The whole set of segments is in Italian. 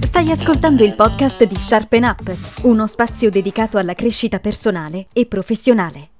Stai ascoltando il podcast di Sharpen Up, uno spazio dedicato alla crescita personale e professionale.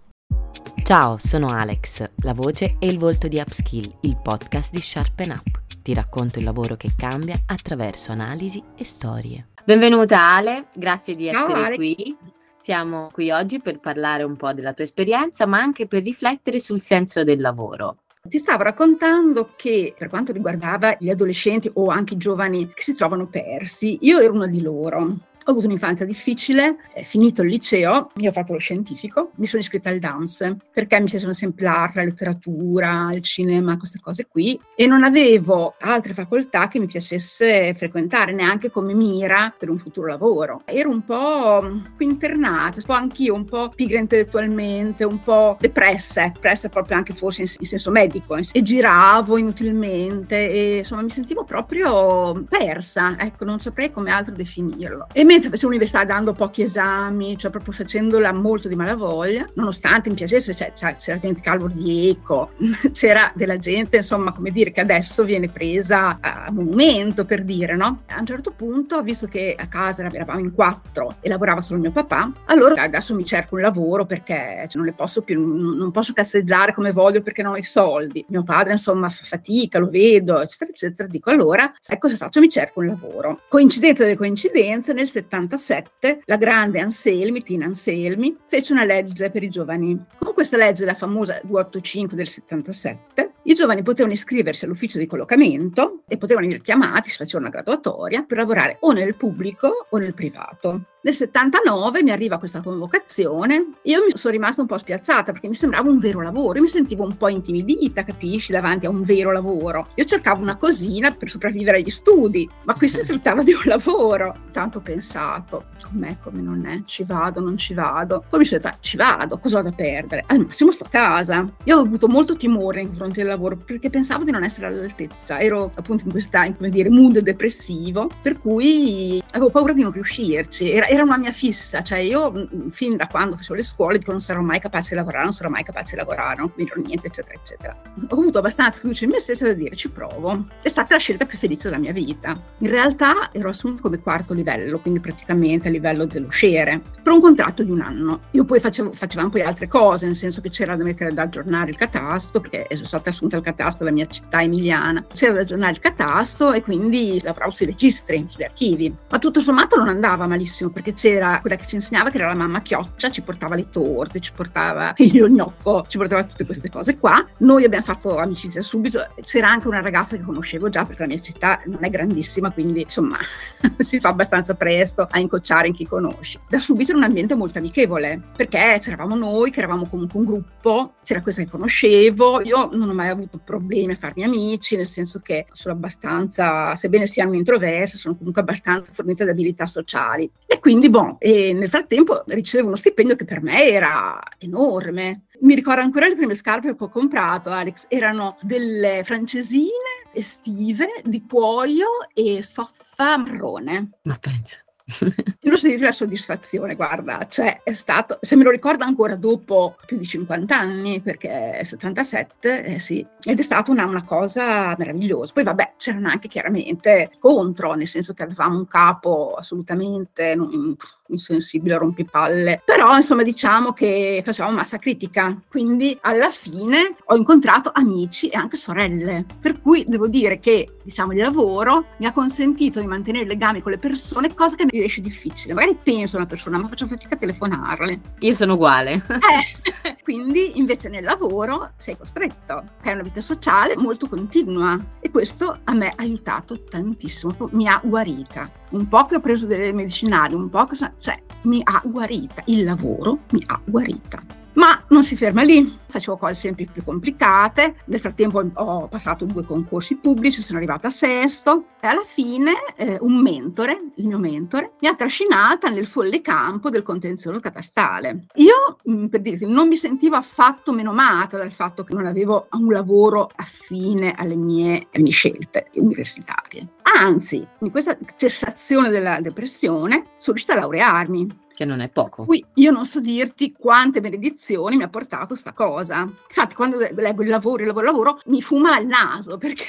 Ciao, sono Alex, la voce e il volto di Upskill, il podcast di Sharpen Up. Ti racconto il lavoro che cambia attraverso analisi e storie. Benvenuta Ale, grazie di essere Ciao, qui. Siamo qui oggi per parlare un po' della tua esperienza, ma anche per riflettere sul senso del lavoro. Ti stavo raccontando che per quanto riguardava gli adolescenti o anche i giovani che si trovano persi, io ero una di loro. Ho avuto un'infanzia difficile, finito il liceo, io ho fatto lo scientifico, mi sono iscritta al DAMS perché mi piacevano sempre l'arte, la letteratura, il cinema, queste cose qui e non avevo altre facoltà che mi piacesse frequentare neanche come mira per un futuro lavoro. Ero un po' internata, un po' anch'io, un po' pigra intellettualmente, un po' depressa, eh, depressa proprio anche forse in, in senso medico e giravo inutilmente e insomma mi sentivo proprio persa, ecco non saprei come altro definirlo. E mentre facevo l'università dando pochi esami, cioè proprio facendola molto di malavoglia, nonostante mi piacesse, cioè, cioè, c'era gente calvo di eco, c'era della gente, insomma, come dire, che adesso viene presa a monumento, per dire, no? A un certo punto, visto che a casa eravamo in quattro e lavorava solo mio papà, allora adesso mi cerco un lavoro perché cioè, non le posso più, non, posso casseggiare come voglio perché non ho i soldi. Mio padre, insomma, fa fatica, lo vedo, eccetera, eccetera. Dico allora, sai cosa faccio? Mi cerco un lavoro. Coincidenza delle coincidenze, nel 77 la grande Anselmi, Tina Anselmi, fece una legge per i giovani. Con questa legge, la famosa 285 del 77, i giovani potevano iscriversi all'ufficio di collocamento e potevano essere chiamati, si faceva una graduatoria, per lavorare o nel pubblico o nel privato. Nel 79 mi arriva questa convocazione, io mi sono rimasta un po' spiazzata perché mi sembrava un vero lavoro, io mi sentivo un po' intimidita, capisci, davanti a un vero lavoro. Io cercavo una cosina per sopravvivere agli studi, ma qui si trattava di un lavoro. Tanto ho pensato, com'è, come non è, ci vado, non ci vado. Poi mi sono detta, ci vado, cosa ho da perdere? Al massimo sto a casa. Io ho avuto molto timore nei confronti del lavoro perché pensavo di non essere all'altezza, ero appunto in questa, in, come dire, mood depressivo, per cui avevo paura di non riuscirci. Era, era una mia fissa, cioè io fin da quando facevo le scuole dico non sarò mai capace di lavorare, non sarò mai capace di lavorare, non dirò niente, eccetera, eccetera. Ho avuto abbastanza fiducia in me stessa da dire ci provo. È stata la scelta più felice della mia vita. In realtà ero assunta come quarto livello, quindi praticamente a livello dell'usciere, per un contratto di un anno. Io poi facevo, facevamo poi altre cose, nel senso che c'era da mettere da aggiornare il catasto, perché sono stata assunta al catasto della mia città emiliana, c'era da aggiornare il catasto e quindi lavoravo sui registri, sugli archivi. Ma tutto sommato non andava malissimo perché c'era quella che ci insegnava, che era la mamma Chioccia, ci portava le torte, ci portava il gnocco, ci portava tutte queste cose qua. Noi abbiamo fatto amicizia subito, c'era anche una ragazza che conoscevo già perché la mia città non è grandissima, quindi insomma si fa abbastanza presto a incocciare in chi conosci. Da subito era un ambiente molto amichevole perché c'eravamo noi, che eravamo comunque un gruppo, c'era questa che conoscevo, io non ho mai avuto problemi a farmi amici, nel senso che sono abbastanza, sebbene sia un introverso, sono comunque abbastanza fornita di abilità sociali. E quindi, boh, e nel frattempo ricevevo uno stipendio che per me era enorme. Mi ricordo ancora le prime scarpe che ho comprato, Alex, erano delle francesine estive di cuoio e stoffa marrone. Ma pensa. Lo sentito la soddisfazione, guarda, cioè è stato, se me lo ricordo ancora dopo più di 50 anni, perché è 77, eh sì, ed è stata una, una, cosa meravigliosa. Poi vabbè, c'erano anche chiaramente contro, nel senso che avevamo un capo assolutamente non, insensibile, rompipalle, però insomma diciamo che facevamo massa critica, quindi alla fine ho incontrato amici e anche sorelle, per cui devo dire che diciamo il lavoro mi ha consentito di mantenere legami con le persone, cosa che mi riesce difficile. Magari penso a una persona, ma faccio fatica a telefonarle. Io sono uguale. Eh, quindi invece nel lavoro sei costretto, è una vita sociale molto continua e questo a me ha aiutato tantissimo, mi ha guarita. Un po' che ho preso delle medicinali, un po' che cioè mi ha guarita, il lavoro mi ha guarita. Ma non si ferma lì, facevo cose sempre più complicate, nel frattempo ho passato due concorsi pubblici, sono arrivata a sesto e alla fine eh, un mentore, il mio mentore, mi ha trascinata nel folle campo del contenzioso catastale. Io, mh, per dirti, non mi sentivo affatto menomata dal fatto che non avevo un lavoro affine alle mie, alle mie scelte universitarie. Anzi, in questa cessazione della depressione sono riuscita a laurearmi Che non è poco. Qui io non so dirti quante benedizioni mi ha portato sta cosa. Infatti quando leggo il lavoro, il lavoro, il lavoro, mi fuma il naso perché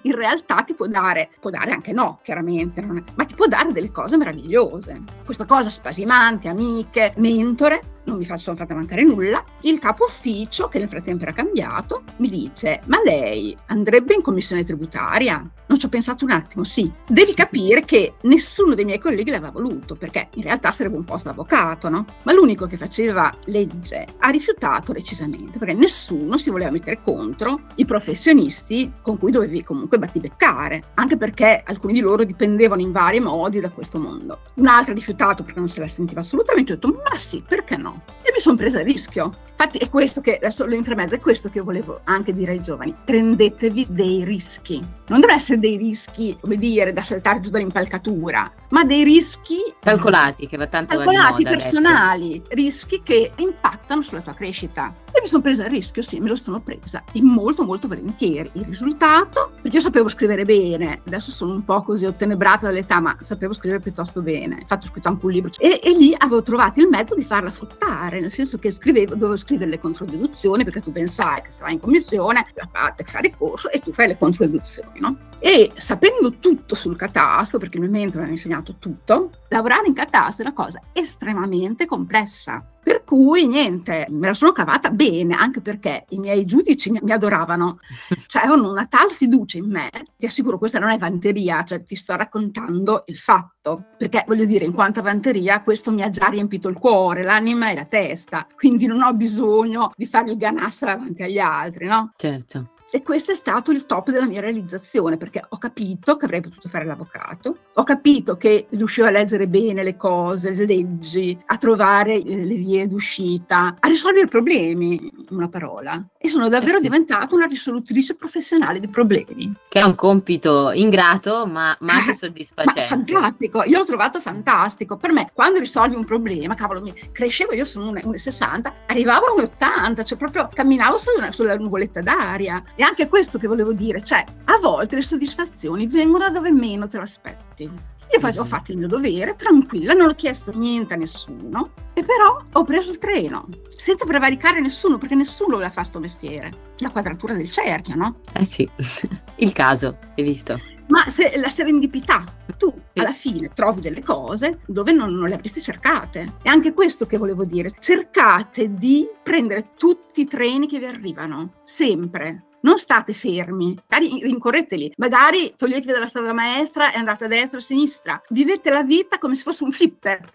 in realtà ti può dare, può dare anche no, chiaramente, ma ti può dare delle cose meravigliose. Questa cosa spasimante, amiche, mentore, non mi sono fatta mancare nulla. Il capo ufficio, che nel frattempo era cambiato, mi dice: Ma lei andrebbe in commissione tributaria? Non ci ho pensato un attimo, sì. Devi capire che nessuno dei miei colleghi l'aveva voluto, perché in realtà sarebbe un posto avvocato, no? Ma l'unico che faceva legge ha rifiutato decisamente, perché nessuno si voleva mettere contro i professionisti con cui dovevi comunque battibeccare, anche perché alcuni di loro dipendevano in vari modi da questo mondo. Un altro ha rifiutato perché non se la sentiva assolutamente, ho detto: Ma sì, perché no? E mi sono presa il rischio. Infatti è questo che, adesso lo intermezzo, è questo che volevo anche dire ai giovani. Prendetevi dei rischi. Non devono essere dei rischi, come dire, da saltare giù dall'impalcatura, ma dei rischi calcolati, che va tanto calcolati, personali, adesso. rischi che impattano sulla tua crescita. E mi sono presa il rischio, sì, me lo sono presa, e molto molto volentieri. Il risultato, perché io sapevo scrivere bene, adesso sono un po' così ottenebrata dall'età, ma sapevo scrivere piuttosto bene. Infatti ho scritto anche un libro. E, e lì avevo trovato il metodo di farla fruttare, nel senso che scrivevo, dovevo scrivere le controdeduzioni, perché tu pensai che se vai in commissione, a parte fare il corso e tu fai le controdeduzioni, no? E sapendo tutto sul catasto, perché il mio mentore mi ha insegnato tutto, lavorare in catasto è una cosa estremamente complessa. Per cui niente, me la sono cavata bene, anche perché i miei giudici mi, adoravano, cioè avevano una tal fiducia in me, ti assicuro questa non è vanteria, cioè ti sto raccontando il fatto, perché voglio dire, in quanto a vanteria, questo mi ha già riempito il cuore, l'anima e la testa, quindi non ho bisogno di fare il ganassa davanti agli altri, no? Certo. E questo è stato il top della mia realizzazione, perché ho capito che avrei potuto fare l'avvocato, ho capito che riuscivo a leggere bene le cose, le leggi, a trovare eh, le vie d'uscita, a risolvere problemi, in una parola. E sono davvero eh sì. diventata una risolutrice professionale di problemi. Che è un compito ingrato, ma, ma anche soddisfacente. ma fantastico, io l'ho trovato fantastico. Per me, quando risolvi un problema, cavolo, mi crescevo, io sono 1,60, arrivavo a 1,80, cioè proprio camminavo sulla, sulla nuvoletta d'aria e anche questo che volevo dire, cioè a volte le soddisfazioni vengono da dove meno te lo aspetti. Io faccio, ho fatto il mio dovere, tranquilla, non ho chiesto niente a nessuno, e però ho preso il treno, senza prevaricare nessuno, perché nessuno voleva fare sto mestiere. La quadratura del cerchio, no? Eh sì, il caso, hai visto. Ma se, la serendipità, tu alla fine trovi delle cose dove non, non, le avresti cercate. È anche questo che volevo dire. Cercate di prendere tutti i treni che vi arrivano, sempre non state fermi, magari rincorreteli, magari toglietevi dalla strada maestra e andate a destra o a sinistra. Vivete la vita come se fosse un flipper.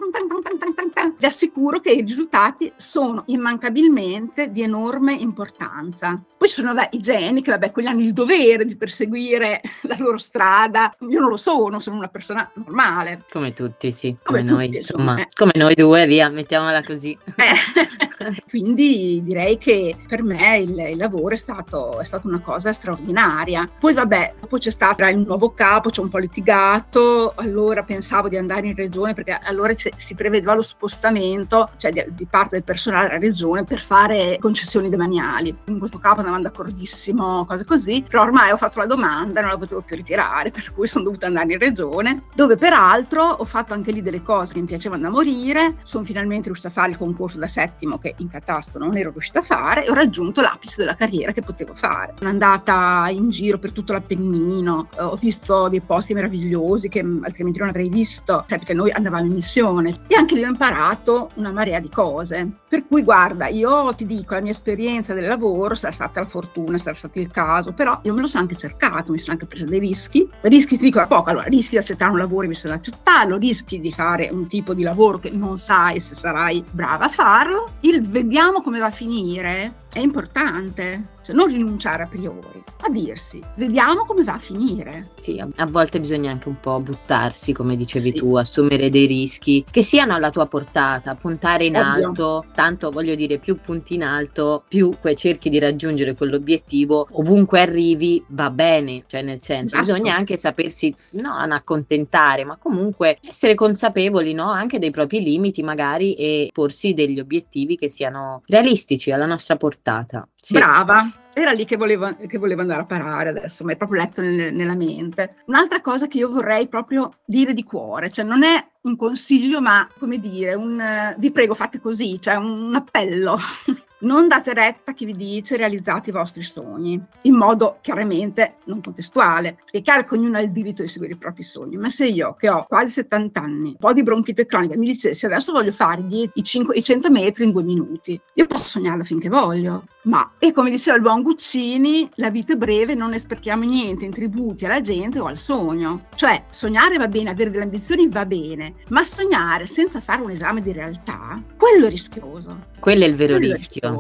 Vi assicuro che i risultati sono immancabilmente di enorme importanza. Poi ci sono beh, i geni che, vabbè, quelli hanno il dovere di perseguire la loro strada. Io non lo sono, sono una persona normale. Come tutti, sì. Come, come noi, tutti, insomma, eh. come noi due, via, mettiamola così. Eh. Quindi direi che per me il, il lavoro è stato, è stato stata una cosa straordinaria. Poi vabbè, dopo c'è stato il nuovo capo, c'è un po' litigato, allora pensavo di andare in regione perché allora si prevedeva lo spostamento, cioè di, di parte del personale della regione per fare concessioni demaniali. In questo capo andavamo d'accordissimo, cose così, però ormai ho fatto la domanda, non la potevo più ritirare, per cui sono dovuta andare in regione, dove peraltro ho fatto anche lì delle cose che mi piacevano da morire, sono finalmente riuscita a fare il concorso da settimo che in catastro non ero riuscita a fare e ho raggiunto l'apice della carriera che potevo fare. Sono andata in giro per tutto l'Appennino, eh, ho visto dei posti meravigliosi che altrimenti non avrei visto, cioè perché noi andavamo in missione e anche lì ho imparato una marea di cose. Per cui guarda, io ti dico, la mia esperienza del lavoro sarà stata la fortuna, sarà stato il caso, però io me lo sono anche cercato, mi sono anche presa dei rischi. Rischi ti dico a poco, allora rischi di accettare un lavoro e mi sono accettarlo, rischi di fare un tipo di lavoro che non sai se sarai brava a farlo, il vediamo come va a finire è importante, cioè non rinunciare a priori, ma dirsi, vediamo come va a finire. Sì, a volte bisogna anche un po' buttarsi, come dicevi sì. tu, assumere dei rischi che siano alla tua portata, puntare in Ovvio. alto, tanto voglio dire, più punti in alto, più cerchi di raggiungere quell'obiettivo, ovunque arrivi va bene, cioè nel senso, esatto. bisogna anche sapersi, no, non accontentare, ma comunque essere consapevoli, no, anche dei propri limiti magari e porsi degli obiettivi che siano realistici alla nostra portata portata. Sì. Brava, era lì che volevo, che volevo, andare a parare mi è proprio letto nel, nella mente. Un'altra cosa che io vorrei proprio dire di cuore, cioè non è un consiglio, ma come dire, un, vi prego fate così, cioè un appello. Non date retta a chi vi dice realizzate i vostri sogni, in modo chiaramente non contestuale. È chiaro che ognuno ha il diritto di seguire i propri sogni, ma se io, che ho quasi 70 anni, un po' di bronchite cronica, mi dicessi adesso voglio fare i, 5, i 100 metri in due minuti, io posso sognarlo finché voglio, ma, e come diceva il buon Guccini, la vita è breve, non ne sprechiamo niente in tributi alla gente o al sogno. Cioè, sognare va bene, avere delle ambizioni va bene, ma sognare senza fare un esame di realtà, quello è rischioso. Quello è il vero quello rischio.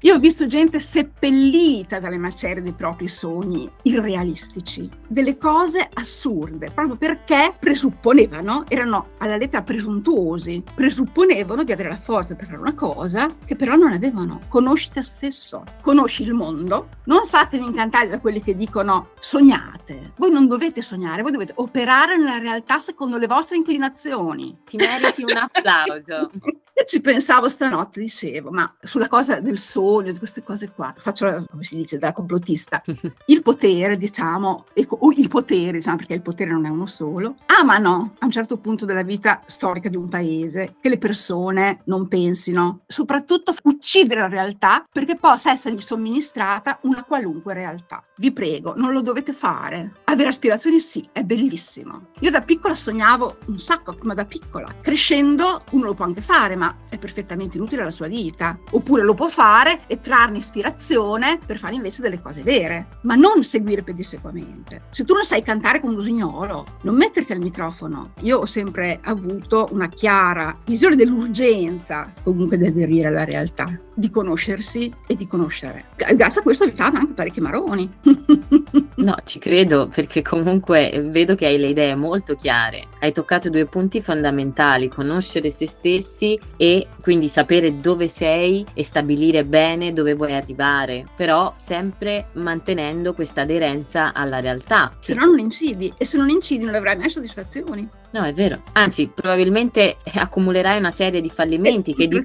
Io ho visto gente seppellita dalle macerie dei propri sogni irrealistici, delle cose assurde, proprio perché presupponevano, erano alla lettera presuntuosi, presupponevano di avere la forza per fare una cosa che però non avevano. Conosci te stesso, conosci il mondo, non fatevi incantare da quelli che dicono sognate. Voi non dovete sognare, voi dovete operare nella realtà secondo le vostre inclinazioni. Ti meriti un applauso. Io ci pensavo stanotte, dicevo, ma sulla cosa del sogno, di queste cose qua, faccio, come si dice, da complottista, il potere, diciamo, o i poteri, diciamo, perché il potere non è uno solo, amano a un certo punto della vita storica di un paese che le persone non pensino, soprattutto uccidere la realtà perché possa essergli somministrata una qualunque realtà. Vi prego, non lo dovete fare. Avere aspirazioni sì, è bellissimo. Io da piccola sognavo un sacco, ma da piccola. Crescendo uno lo può anche fare, ma è perfettamente inutile la sua vita. Oppure lo può fare e trarne ispirazione per fare invece delle cose vere, ma non seguire pedissequamente. Se tu non sai cantare con un usignolo, non metterti al microfono. Io ho sempre avuto una chiara visione dell'urgenza comunque di aderire alla realtà, di conoscersi e di conoscere. Grazie a questo ho evitato anche parecchi maroni. no, ci credo perché comunque vedo che hai le idee molto chiare. Hai toccato due punti fondamentali, conoscere se stessi e quindi sapere dove sei e stabilire bene dove vuoi arrivare, però sempre mantenendo questa aderenza alla realtà. Se no non incidi e se non incidi non avrai mai soddisfazioni. No, è vero. Anzi, probabilmente accumulerai una serie di fallimenti che di,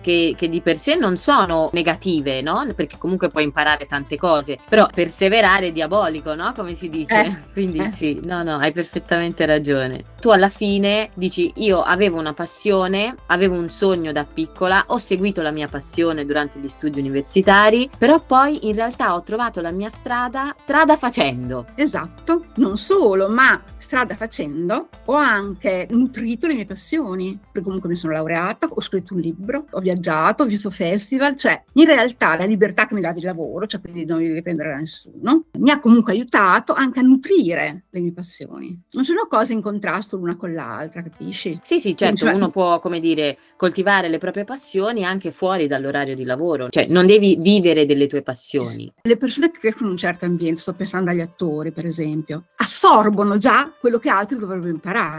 che, che di, per sé non sono negative, no? Perché comunque puoi imparare tante cose, però perseverare è diabolico, no? Come si dice. Eh, Quindi eh. sì, no, no, hai perfettamente ragione. Tu alla fine dici, io avevo una passione, avevo un sogno da piccola, ho seguito la mia passione durante gli studi universitari, però poi in realtà ho trovato la mia strada strada facendo. Esatto, non solo, ma strada facendo ho anche nutrito le mie passioni, perché comunque mi sono laureata, ho scritto un libro, ho viaggiato, ho visto festival, cioè in realtà la libertà che mi dava il lavoro, cioè quindi non devi dipendere da nessuno, mi ha comunque aiutato anche a nutrire le mie passioni. Non sono cose in contrasto l'una con l'altra, capisci? Sì, sì, certo, cioè, uno può, come dire, coltivare le proprie passioni anche fuori dall'orario di lavoro, cioè non devi vivere delle tue passioni. Le persone che crescono in un certo ambiente, sto pensando agli attori per esempio, assorbono già quello che altri dovrebbero imparare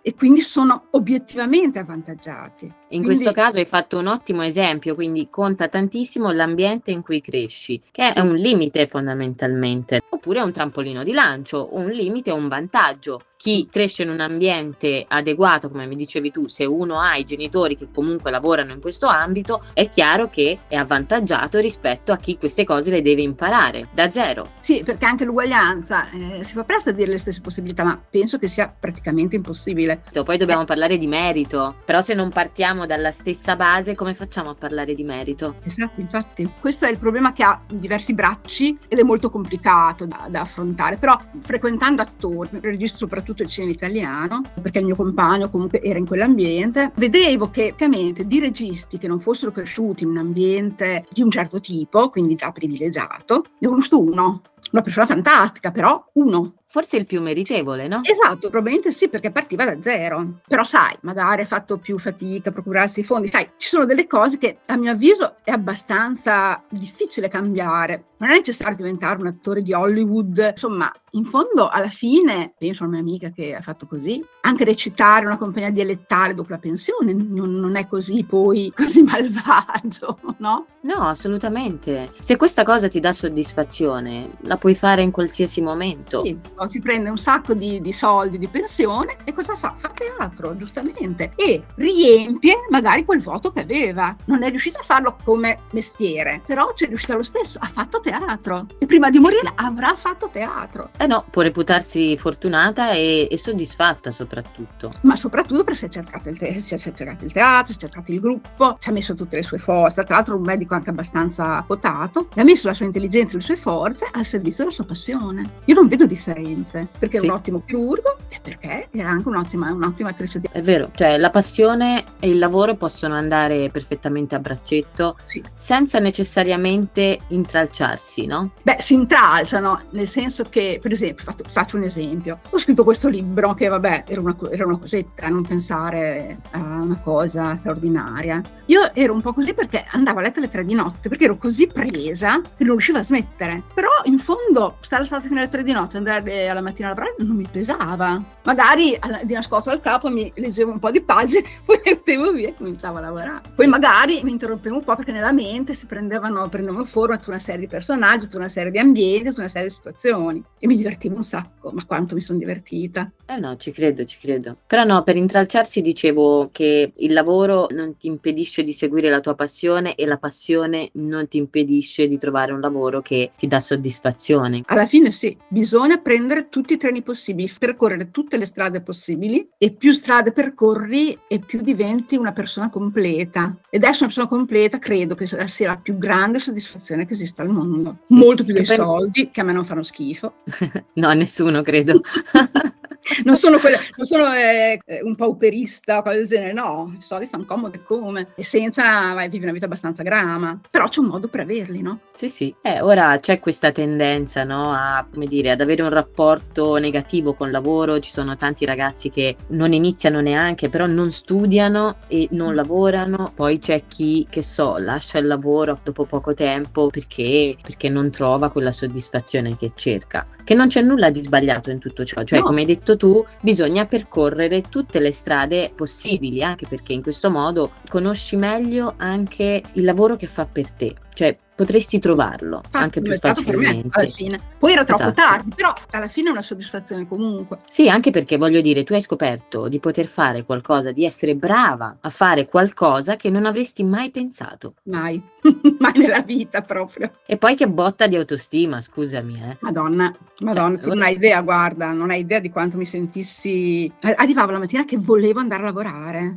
e quindi sono obiettivamente avvantaggiati. In quindi... questo caso hai fatto un ottimo esempio, quindi conta tantissimo l'ambiente in cui cresci, che sì. è un limite fondamentalmente, oppure un trampolino di lancio, un limite o un vantaggio chi cresce in un ambiente adeguato, come mi dicevi tu, se uno ha i genitori che comunque lavorano in questo ambito, è chiaro che è avvantaggiato rispetto a chi queste cose le deve imparare da zero. Sì, perché anche l'uguaglianza eh, si fa presto a dire le stesse possibilità, ma penso che sia praticamente impossibile. Poi dobbiamo eh. parlare di merito, però se non partiamo dalla stessa base, come facciamo a parlare di merito? Esatto, infatti, questo è il problema che ha diversi bracci ed è molto complicato da, da affrontare, però frequentando attori, registro soprattutto soprattutto il cinema italiano, perché il mio compagno comunque era in quell'ambiente, vedevo che ovviamente di registi che non fossero cresciuti in un ambiente di un certo tipo, quindi già privilegiato, ne ho conosciuto uno, una persona fantastica, però uno. Forse il più meritevole, no? Esatto, probabilmente sì, perché partiva da zero. Però sai, magari ha fatto più fatica a procurarsi i fondi. Sai, ci sono delle cose che a mio avviso è abbastanza difficile cambiare. Non è necessario diventare un attore di Hollywood. Insomma, in fondo, alla fine, penso a una mia amica che ha fatto così, anche recitare una compagnia dialettale dopo la pensione non, non è così poi così malvagio, no? No, assolutamente. Se questa cosa ti dà soddisfazione, la puoi fare in qualsiasi momento. Sì, si prende un sacco di, di, soldi di pensione e cosa fa? Fa teatro, giustamente, e riempie magari quel voto che aveva. Non è riuscita a farlo come mestiere, però c'è riuscita lo stesso, ha fatto teatro e prima di morire avrà fatto teatro. Eh no, può reputarsi fortunata e, e soddisfatta soprattutto. Ma soprattutto perché si è cercato il, te- si è cercato il teatro, si è cercato il gruppo, ci ha messo tutte le sue forze, tra l'altro un medico anche abbastanza quotato, ha messo la sua intelligenza e le sue forze al servizio della sua passione. Io non vedo differenze, perché sì. è un ottimo chirurgo e perché è anche un'ottima, un'ottima attrice di... È vero, cioè la passione e il lavoro possono andare perfettamente a braccetto sì. senza necessariamente intralciarsi, no? Beh, si intralciano, nel senso che, per esempio, faccio, faccio un esempio, ho scritto questo libro che vabbè era una, era una cosetta, non pensare a una cosa straordinaria. Io ero un po' così perché andavo a letto alle tre di notte, perché ero così presa che non riuscivo a smettere. Però in fondo stare alzata fino alle tre di notte e andare alla mattina a lavorare non mi pesava. Magari di nascosto al capo mi leggevo un po' di pagine, poi mettevo via e cominciavo a lavorare. Poi magari mi interrompevo un po' perché nella mente si prendevano, prendevano forma tutta una serie di personaggi, tutta una serie di ambienti, tutta una serie di situazioni. E mi divertivo un sacco, ma quanto mi sono divertita. Eh no, ci credo, ci credo. Però no, per intralciarsi dicevo che il lavoro non ti impedisce di seguire la tua passione e la passione non ti impedisce di trovare un lavoro che ti dà soddisfazione. Alla fine sì, bisogna prendere tutti i treni possibili, percorrere tutte le strade possibili e più strade percorri e più diventi una persona completa. Ed essere una persona completa credo che sia la più grande soddisfazione che esista al mondo. Sì, Molto più dei per... soldi, che a me non fanno schifo. no, nessuno credo. non sono, quelle, non sono eh, un pauperista o cose del genere, no, i soldi fanno comodo e come, e senza vai, vivi una vita abbastanza grama, però c'è un modo per averli, no? Sì, sì, eh, ora c'è questa tendenza, no, a, come dire, ad avere un rapporto negativo con il lavoro, ci sono tanti ragazzi che non iniziano neanche, però non studiano e non mm. lavorano, poi c'è chi, che so, lascia il lavoro dopo poco tempo perché, perché non trova quella soddisfazione che cerca, che non c'è nulla di sbagliato in tutto ciò, cioè no. come hai detto tu, bisogna percorrere tutte le strade possibili, anche perché in questo modo conosci meglio anche il lavoro che fa per te. Cioè, potresti trovarlo ah, anche più facilmente. alla fine. Poi era troppo esatto. tardi, però alla fine è una soddisfazione comunque. Sì, anche perché voglio dire, tu hai scoperto di poter fare qualcosa, di essere brava a fare qualcosa che non avresti mai pensato. Mai, mai nella vita proprio. E poi che botta di autostima, scusami. Eh. Madonna, madonna, cioè, tu non hai idea, guarda, non hai idea di quanto mi sentissi... Arrivavo la mattina che volevo andare a lavorare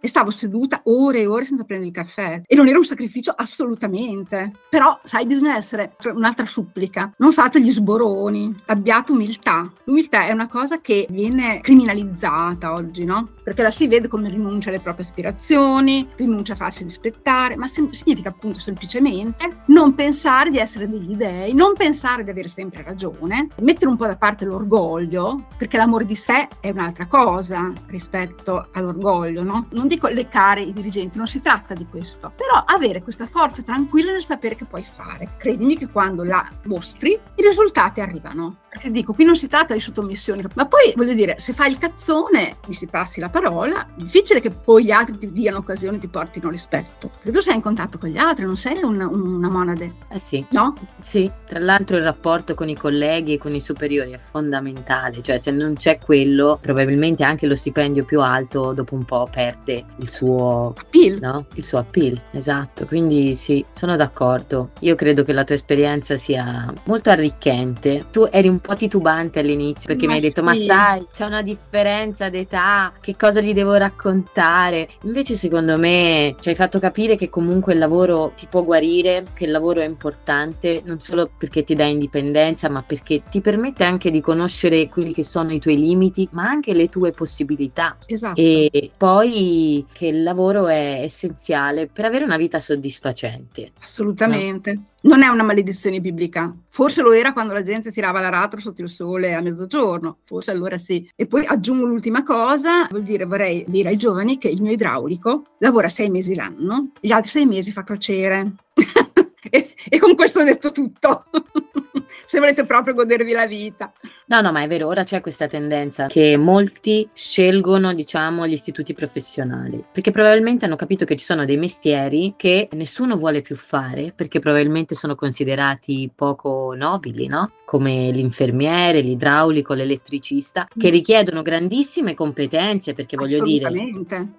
e stavo seduta ore e ore senza prendere il caffè e non era un sacrificio assolutamente. Però, sai, bisogna essere cioè, un'altra supplica. Non fate gli sboroni, abbiate umiltà. L'umiltà è una cosa che viene criminalizzata oggi, no? Perché la si vede come rinuncia alle proprie aspirazioni, rinuncia a farsi rispettare, ma sem- significa appunto semplicemente non pensare di essere degli dei, non pensare di avere sempre ragione, mettere un po' da parte l'orgoglio, perché l'amore di sé è un'altra cosa rispetto all'orgoglio, no? Non dico leccare i dirigenti, non si tratta di questo, però avere questa forza tranquilla nel sapere che puoi fare. Credimi che quando la mostri i risultati arrivano. Perché dico, qui non si tratta di sottomissioni, ma poi voglio dire, se fai il cazzone, mi si passi la parola, difficile che poi gli altri ti diano occasione, ti portino rispetto. Perché tu sei in contatto con gli altri, non sei una, una monade. Eh sì. No? Sì, tra l'altro il rapporto con i colleghi e con i superiori è fondamentale, cioè se non c'è quello, probabilmente anche lo stipendio più alto dopo un po' perde il suo appeal. No? Il suo appeal, esatto. Quindi sì, sono d'accordo. Io credo che la tua esperienza sia molto arricchente. Tu eri un po' titubante all'inizio perché ma mi hai detto, ma sai, c'è una differenza d'età, che cosa gli devo raccontare? Invece secondo me ci hai fatto capire che comunque il lavoro ti può guarire, che il lavoro è importante, non solo perché ti dà indipendenza, ma perché ti permette anche di conoscere quelli che sono i tuoi limiti, ma anche le tue possibilità. Esatto. E poi che il lavoro è essenziale per avere una vita soddisfacente. Assolutamente. No? Non è una maledizione biblica. Forse lo era quando la gente tirava l'aratro sotto il sole a mezzogiorno, forse allora sì. E poi aggiungo l'ultima cosa, vuol dire vorrei dire ai giovani che il mio idraulico lavora sei mesi l'anno, gli altri sei mesi fa crociere. e con questo ho detto tutto. se volete proprio godervi la vita. No, no, ma è vero, ora c'è questa tendenza che molti scelgono, diciamo, gli istituti professionali, perché probabilmente hanno capito che ci sono dei mestieri che nessuno vuole più fare, perché probabilmente sono considerati poco nobili, no? Come l'infermiere, l'idraulico, l'elettricista, che mm. richiedono grandissime competenze, perché voglio dire,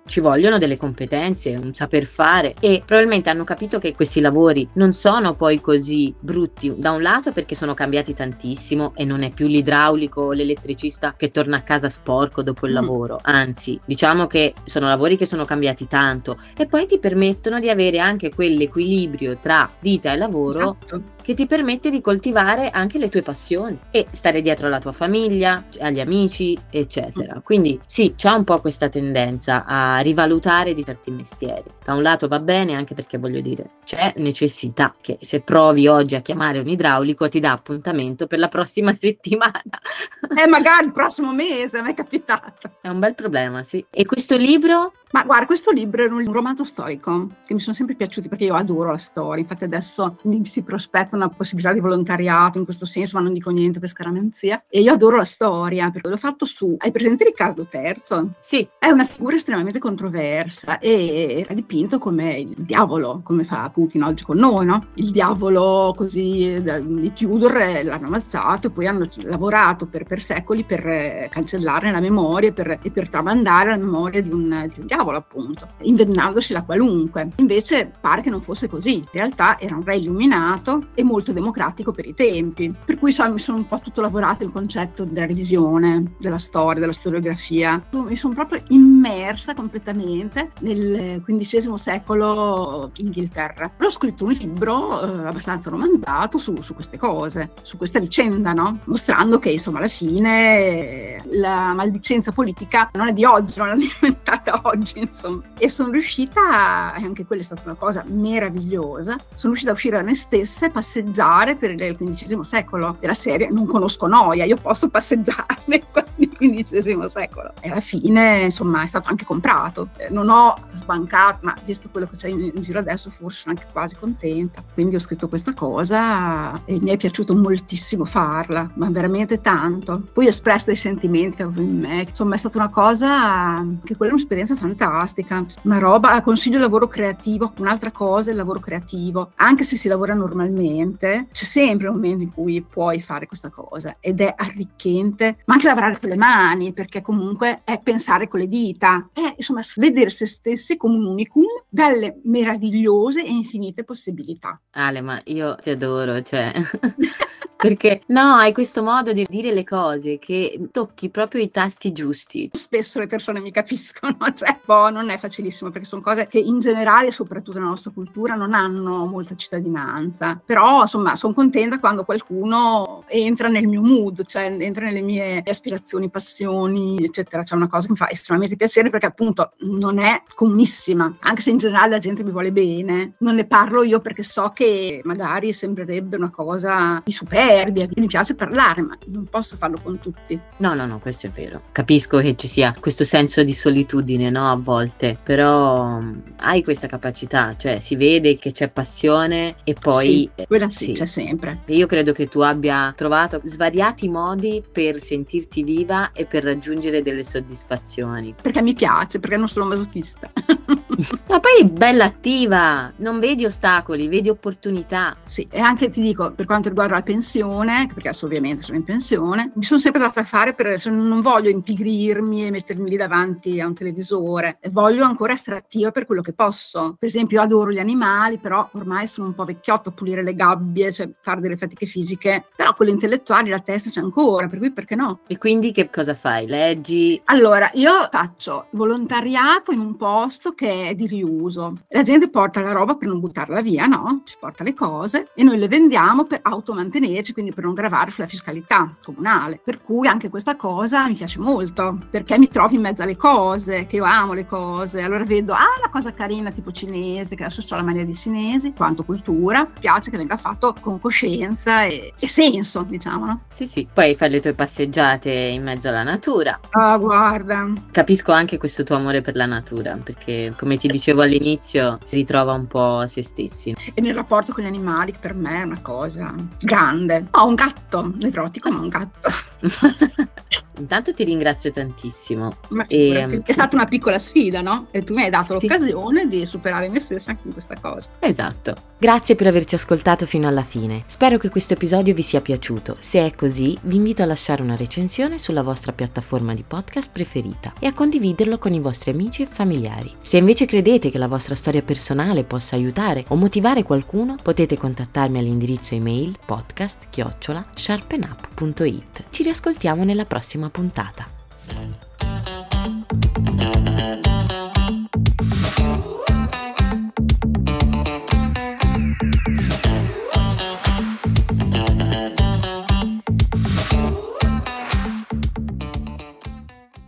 ci vogliono delle competenze, un saper fare e probabilmente hanno capito che questi lavori non sono poi così brutti, da un lato perché sono cambiati tantissimo e non è più l'idraulico o l'elettricista che torna a casa sporco dopo il mm. lavoro, anzi diciamo che sono lavori che sono cambiati tanto e poi ti permettono di avere anche quell'equilibrio tra vita e lavoro esatto che ti permette di coltivare anche le tue passioni e stare dietro alla tua famiglia, agli amici, eccetera. Mm. Quindi sì, c'è un po' questa tendenza a rivalutare di certi mestieri. Da un lato va bene anche perché voglio dire, c'è necessità che se provi oggi a chiamare un idraulico ti dà appuntamento per la prossima settimana. Eh, magari il prossimo mese, mi è capitato. È un bel problema, sì. E questo libro ma guarda, questo libro è un romanzo storico che mi sono sempre piaciuti perché io adoro la storia. Infatti, adesso mi si prospetta una possibilità di volontariato in questo senso, ma non dico niente per scaramanzia. E io adoro la storia perché l'ho fatto su. Hai presente Riccardo III? Sì. È una figura estremamente controversa e era dipinto come il diavolo, come fa Putin oggi con noi, no? Il diavolo così di Tudor l'hanno ammazzato e poi hanno lavorato per, per secoli per eh, cancellare la memoria per, e per tramandare la memoria di un, di un diavolo diavolo appunto, inventandosi la qualunque. Invece pare che non fosse così, in realtà era un re illuminato e molto democratico per i tempi, per cui so, mi sono un po' tutto lavorato il concetto della revisione della storia, della storiografia. Mi sono proprio immersa completamente nel XV secolo Inghilterra. Ho scritto un libro eh, abbastanza romanzato su, su, queste cose, su questa vicenda, no? mostrando che insomma alla fine la maldicenza politica non è di oggi, non è diventata oggi oggi, insomma. E sono riuscita, e anche quella è stata una cosa meravigliosa, sono riuscita a uscire da me stessa e passeggiare per il XV secolo della serie Non conosco noia, io posso passeggiare nel XV secolo. E alla fine, insomma, è stato anche comprato. Non ho sbancato, ma visto quello che c'è in, in giro adesso, forse sono anche quasi contenta. Quindi ho scritto questa cosa e mi è piaciuto moltissimo farla, ma veramente tanto. Poi ho espresso dei sentimenti che avevo in me. Insomma, è stata una cosa che quella un'esperienza fantastica una roba, consiglio il lavoro creativo, un'altra cosa è il lavoro creativo, anche se si lavora normalmente, c'è sempre un momento in cui puoi fare questa cosa ed è arricchente, ma anche lavorare con le mani, perché comunque è pensare con le dita, è insomma vedere se stessi come un unicum dalle meravigliose e infinite possibilità. Ale, ma io ti adoro, cioè Perché no, hai questo modo di dire le cose che tocchi proprio i tasti giusti. Spesso le persone mi capiscono, cioè, boh, non è facilissimo perché sono cose che in generale, soprattutto nella nostra cultura, non hanno molta cittadinanza. Però, insomma, sono contenta quando qualcuno entra nel mio mood, cioè entra nelle mie aspirazioni, passioni, eccetera. C'è una cosa che mi fa estremamente piacere perché appunto non è comunissima, anche se in generale la gente mi vuole bene. Non ne parlo io perché so che magari sembrerebbe una cosa di super superbia, mi piace parlare, ma non posso farlo con tutti. No, no, no, questo è vero. Capisco che ci sia questo senso di solitudine, no, a volte, però mm, hai questa capacità, cioè si vede che c'è passione e poi... Sì, quella sì, sì, c'è sempre. Io credo che tu abbia trovato svariati modi per sentirti viva e per raggiungere delle soddisfazioni. Perché mi piace, perché non sono masochista. Ma poi bella attiva, non vedi ostacoli, vedi opportunità. Sì, e anche ti dico, per quanto riguarda la pensione, perché adesso ovviamente sono in pensione, mi sono sempre data a fare per, non voglio impigrirmi e mettermi lì davanti a un televisore, voglio ancora essere attiva per quello che posso. Per esempio, io adoro gli animali, però ormai sono un po' vecchiotto a pulire le gabbie, cioè fare delle fatiche fisiche, però quello intellettuale, la testa c'è ancora, per cui perché no? E quindi che cosa fai? Leggi? Allora, io faccio volontariato in un posto che è di riuso. La gente porta la roba per non buttarla via, no? Ci porta le cose e noi le vendiamo per automantenerci, quindi per non gravare sulla fiscalità comunale. Per cui anche questa cosa mi piace molto, perché mi trovo in mezzo alle cose, che io amo le cose. Allora vedo, ah, la cosa carina tipo cinese, che adesso ho la mania di cinesi, quanto cultura, mi piace che venga fatto con coscienza e, e senso, diciamo, no? Sì, sì. Poi fai le tue passeggiate in mezzo alla natura. Ah, guarda. Capisco anche questo tuo amore per la natura, perché come ti dicevo all'inizio, si ritrova un po' a se stessi. E nel rapporto con gli animali, per me è una cosa grande. Ho un gatto, nevrotico, ma un gatto. Intanto ti ringrazio tantissimo. Ma e, ehm, è stata una piccola sfida, no? E tu mi hai dato sì. l'occasione di superare me stessa anche in questa cosa. Esatto. Grazie per averci ascoltato fino alla fine. Spero che questo episodio vi sia piaciuto. Se è così, vi invito a lasciare una recensione sulla vostra piattaforma di podcast preferita e a condividerlo con i vostri amici e familiari. Se invece credete che la vostra storia personale possa aiutare o motivare qualcuno, potete contattarmi all'indirizzo email podcast-sharpenup.it. Ci riascoltiamo nella prossima puntata.